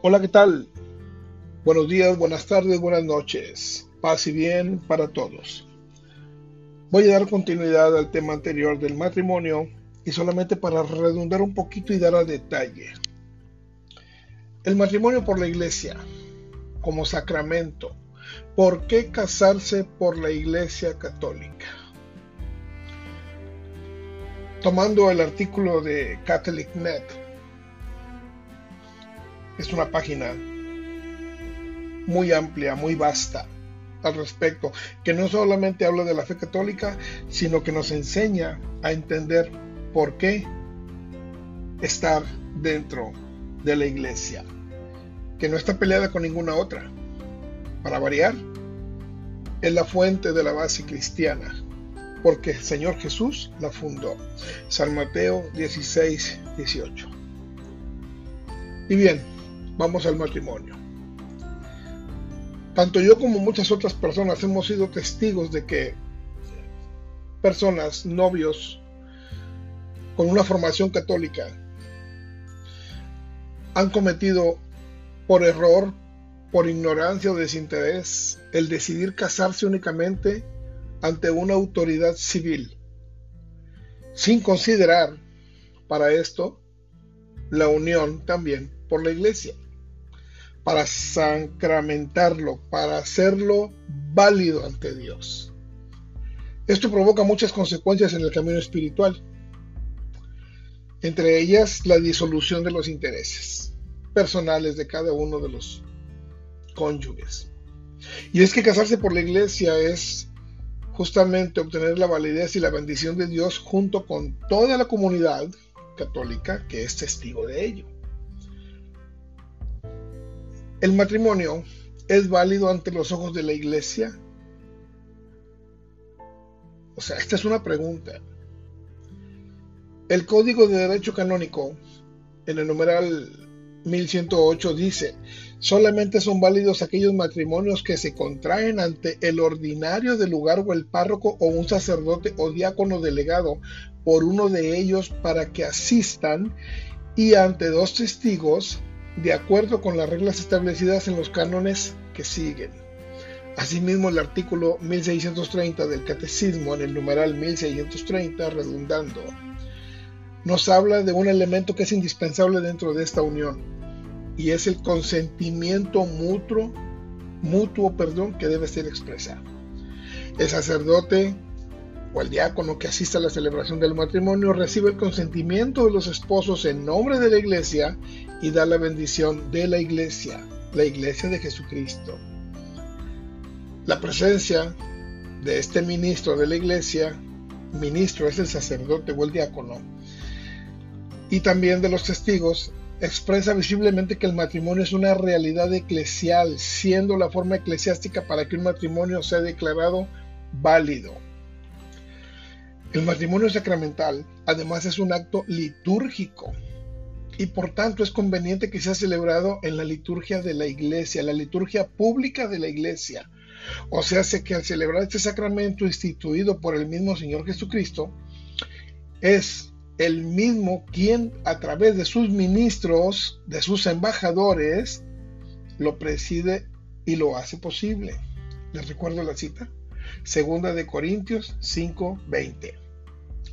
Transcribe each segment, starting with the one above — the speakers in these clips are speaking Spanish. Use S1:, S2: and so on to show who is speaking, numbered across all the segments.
S1: Hola, ¿qué tal? Buenos días, buenas tardes, buenas noches. Paz y bien para todos. Voy a dar continuidad al tema anterior del matrimonio y solamente para redundar un poquito y dar a detalle. El matrimonio por la iglesia como sacramento. ¿Por qué casarse por la iglesia católica? Tomando el artículo de CatholicNet, es una página muy amplia, muy vasta al respecto, que no solamente habla de la fe católica, sino que nos enseña a entender por qué estar dentro de la iglesia, que no está peleada con ninguna otra. Para variar, es la fuente de la base cristiana, porque el Señor Jesús la fundó. San Mateo 16, 18. Y bien, vamos al matrimonio. Tanto yo como muchas otras personas hemos sido testigos de que personas, novios, con una formación católica, han cometido por error, por ignorancia o desinterés, el decidir casarse únicamente ante una autoridad civil, sin considerar para esto la unión también por la iglesia para sacramentarlo, para hacerlo válido ante Dios. Esto provoca muchas consecuencias en el camino espiritual, entre ellas la disolución de los intereses personales de cada uno de los cónyuges. Y es que casarse por la iglesia es justamente obtener la validez y la bendición de Dios junto con toda la comunidad católica que es testigo de ello. ¿El matrimonio es válido ante los ojos de la iglesia? O sea, esta es una pregunta. El Código de Derecho Canónico, en el numeral 1108, dice, solamente son válidos aquellos matrimonios que se contraen ante el ordinario del lugar o el párroco o un sacerdote o diácono delegado por uno de ellos para que asistan y ante dos testigos de acuerdo con las reglas establecidas en los cánones que siguen. Asimismo, el artículo 1630 del Catecismo, en el numeral 1630, redundando, nos habla de un elemento que es indispensable dentro de esta unión, y es el consentimiento mutuo, mutuo perdón, que debe ser expresado. El sacerdote o el diácono que asista a la celebración del matrimonio recibe el consentimiento de los esposos en nombre de la iglesia y da la bendición de la iglesia, la iglesia de Jesucristo. La presencia de este ministro de la iglesia, ministro es el sacerdote o el diácono, y también de los testigos, expresa visiblemente que el matrimonio es una realidad eclesial, siendo la forma eclesiástica para que un matrimonio sea declarado válido. El matrimonio sacramental además es un acto litúrgico y por tanto es conveniente que sea celebrado en la liturgia de la iglesia, la liturgia pública de la iglesia. O sea, que al celebrar este sacramento instituido por el mismo Señor Jesucristo, es el mismo quien a través de sus ministros, de sus embajadores, lo preside y lo hace posible. ¿Les recuerdo la cita? Segunda de Corintios 5:20.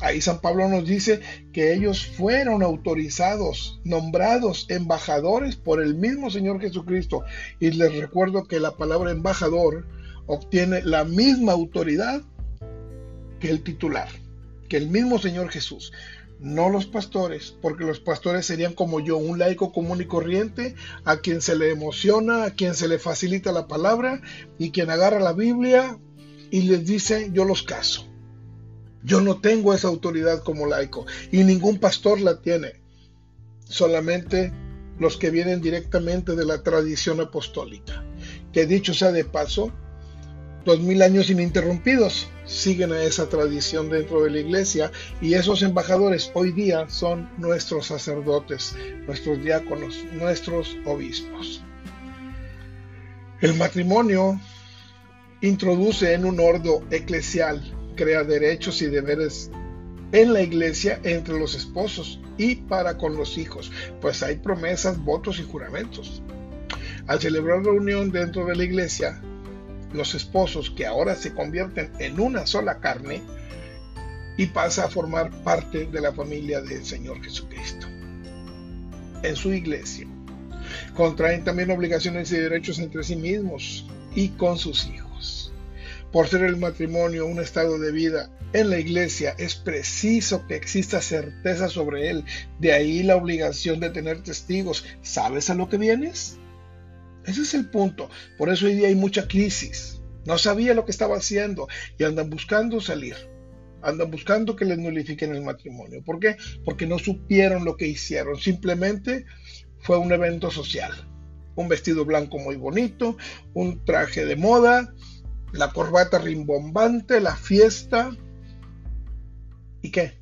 S1: Ahí San Pablo nos dice que ellos fueron autorizados, nombrados embajadores por el mismo Señor Jesucristo. Y les recuerdo que la palabra embajador obtiene la misma autoridad que el titular, que el mismo Señor Jesús. No los pastores, porque los pastores serían como yo, un laico común y corriente, a quien se le emociona, a quien se le facilita la palabra y quien agarra la Biblia y les dice, yo los caso. Yo no tengo esa autoridad como laico y ningún pastor la tiene. Solamente los que vienen directamente de la tradición apostólica. Que dicho sea de paso, dos mil años ininterrumpidos siguen a esa tradición dentro de la iglesia y esos embajadores hoy día son nuestros sacerdotes, nuestros diáconos, nuestros obispos. El matrimonio introduce en un orden eclesial crea derechos y deberes en la iglesia entre los esposos y para con los hijos, pues hay promesas, votos y juramentos. Al celebrar la unión dentro de la iglesia, los esposos que ahora se convierten en una sola carne y pasa a formar parte de la familia del Señor Jesucristo. En su iglesia. Contraen también obligaciones y derechos entre sí mismos y con sus hijos. Por ser el matrimonio un estado de vida en la iglesia, es preciso que exista certeza sobre él. De ahí la obligación de tener testigos. ¿Sabes a lo que vienes? Ese es el punto. Por eso hoy día hay mucha crisis. No sabía lo que estaba haciendo y andan buscando salir. Andan buscando que les nulifiquen el matrimonio. ¿Por qué? Porque no supieron lo que hicieron. Simplemente fue un evento social. Un vestido blanco muy bonito, un traje de moda, la corbata rimbombante, la fiesta. ¿Y qué?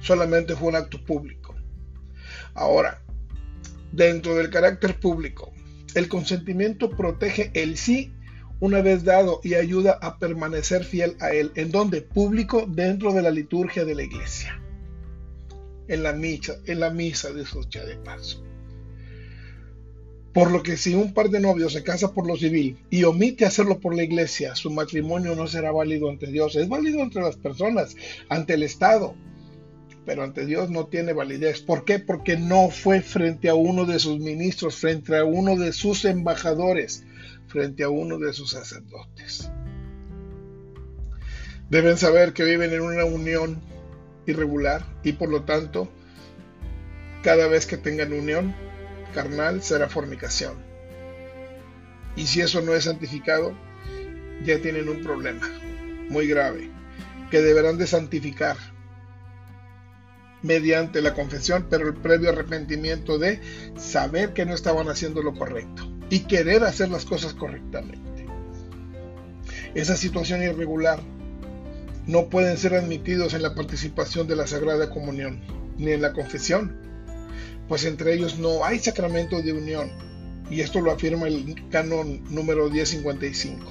S1: Solamente fue un acto público. Ahora, dentro del carácter público, el consentimiento protege el sí una vez dado y ayuda a permanecer fiel a él. ¿En donde Público dentro de la liturgia de la iglesia. En la misa, en la misa de socha de paso. Por lo que si un par de novios se casa por lo civil y omite hacerlo por la iglesia, su matrimonio no será válido ante Dios. Es válido entre las personas, ante el Estado, pero ante Dios no tiene validez. ¿Por qué? Porque no fue frente a uno de sus ministros, frente a uno de sus embajadores, frente a uno de sus sacerdotes. Deben saber que viven en una unión irregular y por lo tanto, cada vez que tengan unión carnal será fornicación. Y si eso no es santificado, ya tienen un problema muy grave que deberán de santificar mediante la confesión, pero el previo arrepentimiento de saber que no estaban haciendo lo correcto y querer hacer las cosas correctamente. Esa situación irregular no pueden ser admitidos en la participación de la Sagrada Comunión ni en la confesión, pues entre ellos no hay sacramento de unión, y esto lo afirma el canon número 1055,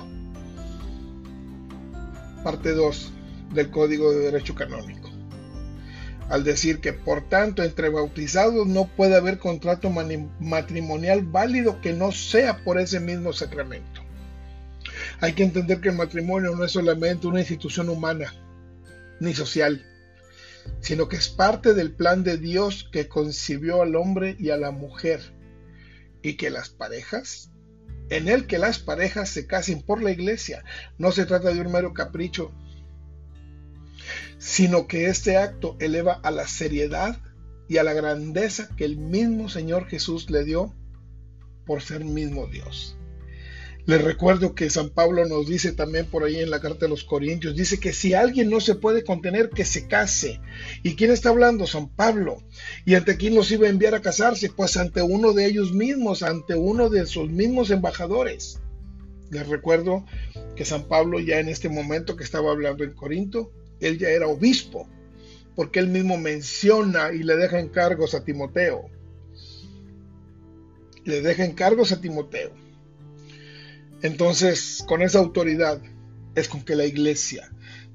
S1: parte 2 del Código de Derecho Canónico. Al decir que por tanto entre bautizados no puede haber contrato matrimonial válido que no sea por ese mismo sacramento. Hay que entender que el matrimonio no es solamente una institución humana ni social, sino que es parte del plan de Dios que concibió al hombre y a la mujer y que las parejas, en el que las parejas se casen por la iglesia, no se trata de un mero capricho sino que este acto eleva a la seriedad y a la grandeza que el mismo Señor Jesús le dio por ser mismo Dios. Les recuerdo que San Pablo nos dice también por ahí en la carta de los Corintios, dice que si alguien no se puede contener, que se case. ¿Y quién está hablando? San Pablo. ¿Y ante quién los iba a enviar a casarse? Pues ante uno de ellos mismos, ante uno de sus mismos embajadores. Les recuerdo que San Pablo ya en este momento que estaba hablando en Corinto, él ya era obispo, porque él mismo menciona y le deja encargos a Timoteo. Le deja encargos a Timoteo. Entonces, con esa autoridad es con que la iglesia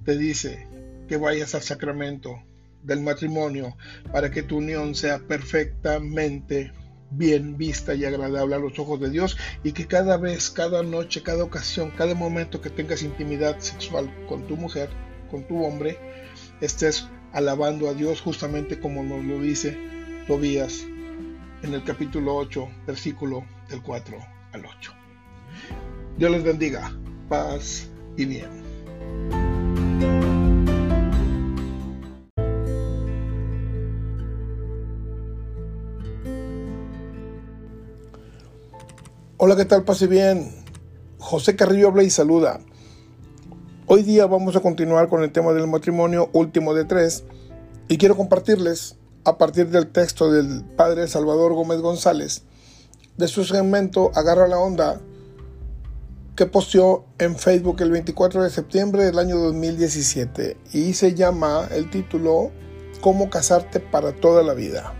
S1: te dice que vayas al sacramento del matrimonio para que tu unión sea perfectamente bien vista y agradable a los ojos de Dios y que cada vez, cada noche, cada ocasión, cada momento que tengas intimidad sexual con tu mujer, con tu hombre, estés alabando a Dios justamente como nos lo dice Tobías en el capítulo 8, versículo del 4 al 8. Dios les bendiga, paz y bien. Hola, ¿qué tal? Pase bien. José Carrillo habla y saluda. Hoy día vamos a continuar con el tema del matrimonio último de tres y quiero compartirles a partir del texto del padre Salvador Gómez González de su segmento Agarra la onda que posteó en Facebook el 24 de septiembre del año 2017 y se llama el título Cómo casarte para toda la vida.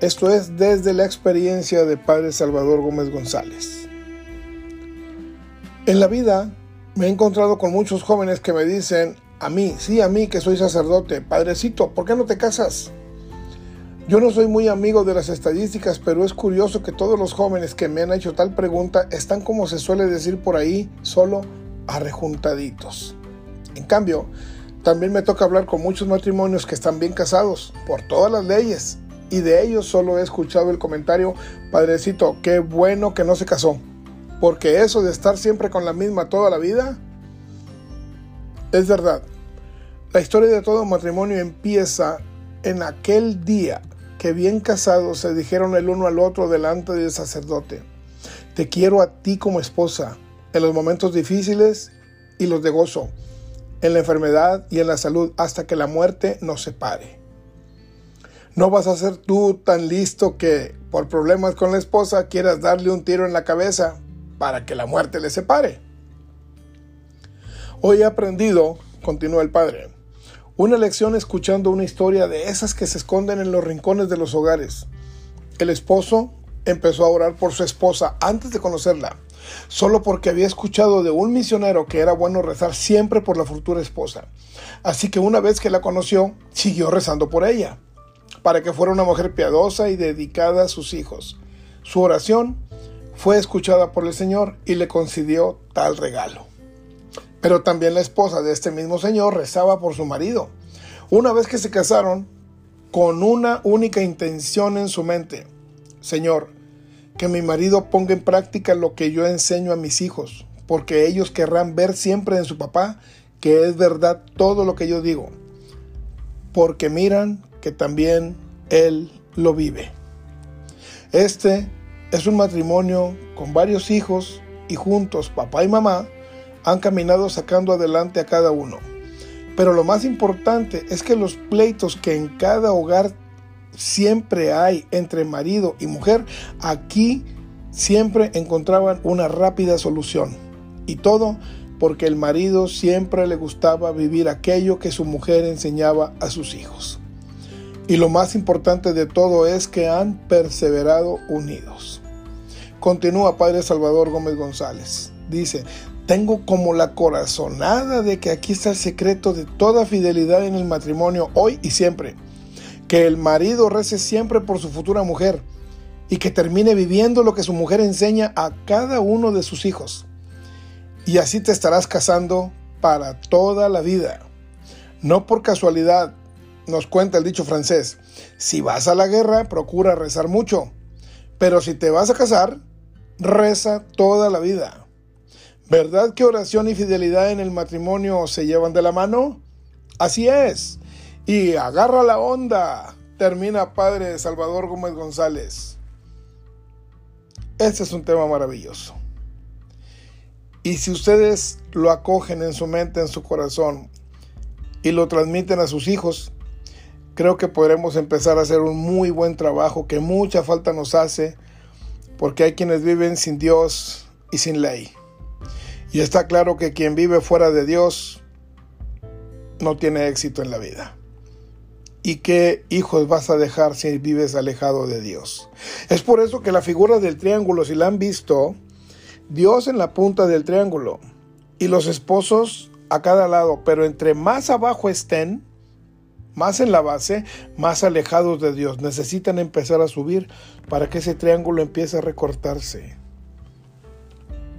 S1: Esto es desde la experiencia de Padre Salvador Gómez González. En la vida me he encontrado con muchos jóvenes que me dicen, a mí, sí, a mí que soy sacerdote, padrecito, ¿por qué no te casas? Yo no soy muy amigo de las estadísticas, pero es curioso que todos los jóvenes que me han hecho tal pregunta están como se suele decir por ahí, solo arrejuntaditos. En cambio, también me toca hablar con muchos matrimonios que están bien casados por todas las leyes y de ellos solo he escuchado el comentario, Padrecito, qué bueno que no se casó, porque eso de estar siempre con la misma toda la vida es verdad. La historia de todo matrimonio empieza en aquel día que bien casados se dijeron el uno al otro delante del sacerdote, te quiero a ti como esposa, en los momentos difíciles y los de gozo, en la enfermedad y en la salud, hasta que la muerte nos separe. No vas a ser tú tan listo que por problemas con la esposa quieras darle un tiro en la cabeza para que la muerte le separe. Hoy he aprendido, continúa el padre, una lección escuchando una historia de esas que se esconden en los rincones de los hogares. El esposo empezó a orar por su esposa antes de conocerla, solo porque había escuchado de un misionero que era bueno rezar siempre por la futura esposa. Así que una vez que la conoció, siguió rezando por ella, para que fuera una mujer piadosa y dedicada a sus hijos. Su oración fue escuchada por el Señor y le concedió tal regalo. Pero también la esposa de este mismo señor rezaba por su marido. Una vez que se casaron, con una única intención en su mente. Señor, que mi marido ponga en práctica lo que yo enseño a mis hijos, porque ellos querrán ver siempre en su papá que es verdad todo lo que yo digo, porque miran que también él lo vive. Este es un matrimonio con varios hijos y juntos papá y mamá han caminado sacando adelante a cada uno. Pero lo más importante es que los pleitos que en cada hogar siempre hay entre marido y mujer, aquí siempre encontraban una rápida solución. Y todo porque el marido siempre le gustaba vivir aquello que su mujer enseñaba a sus hijos. Y lo más importante de todo es que han perseverado unidos. Continúa Padre Salvador Gómez González. Dice, tengo como la corazonada de que aquí está el secreto de toda fidelidad en el matrimonio hoy y siempre. Que el marido rece siempre por su futura mujer y que termine viviendo lo que su mujer enseña a cada uno de sus hijos. Y así te estarás casando para toda la vida. No por casualidad, nos cuenta el dicho francés, si vas a la guerra, procura rezar mucho, pero si te vas a casar, reza toda la vida. ¿Verdad que oración y fidelidad en el matrimonio se llevan de la mano? Así es. Y agarra la onda, termina Padre Salvador Gómez González. Este es un tema maravilloso. Y si ustedes lo acogen en su mente, en su corazón, y lo transmiten a sus hijos, creo que podremos empezar a hacer un muy buen trabajo que mucha falta nos hace, porque hay quienes viven sin Dios y sin ley. Y está claro que quien vive fuera de Dios no tiene éxito en la vida. ¿Y qué hijos vas a dejar si vives alejado de Dios? Es por eso que la figura del triángulo, si la han visto, Dios en la punta del triángulo y los esposos a cada lado, pero entre más abajo estén, más en la base, más alejados de Dios. Necesitan empezar a subir para que ese triángulo empiece a recortarse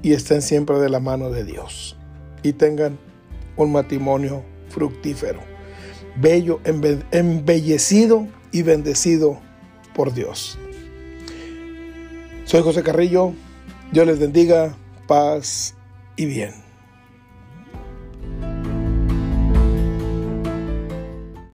S1: y estén siempre de la mano de Dios y tengan un matrimonio fructífero, bello, embellecido y bendecido por Dios. Soy José Carrillo, Dios les bendiga, paz y bien.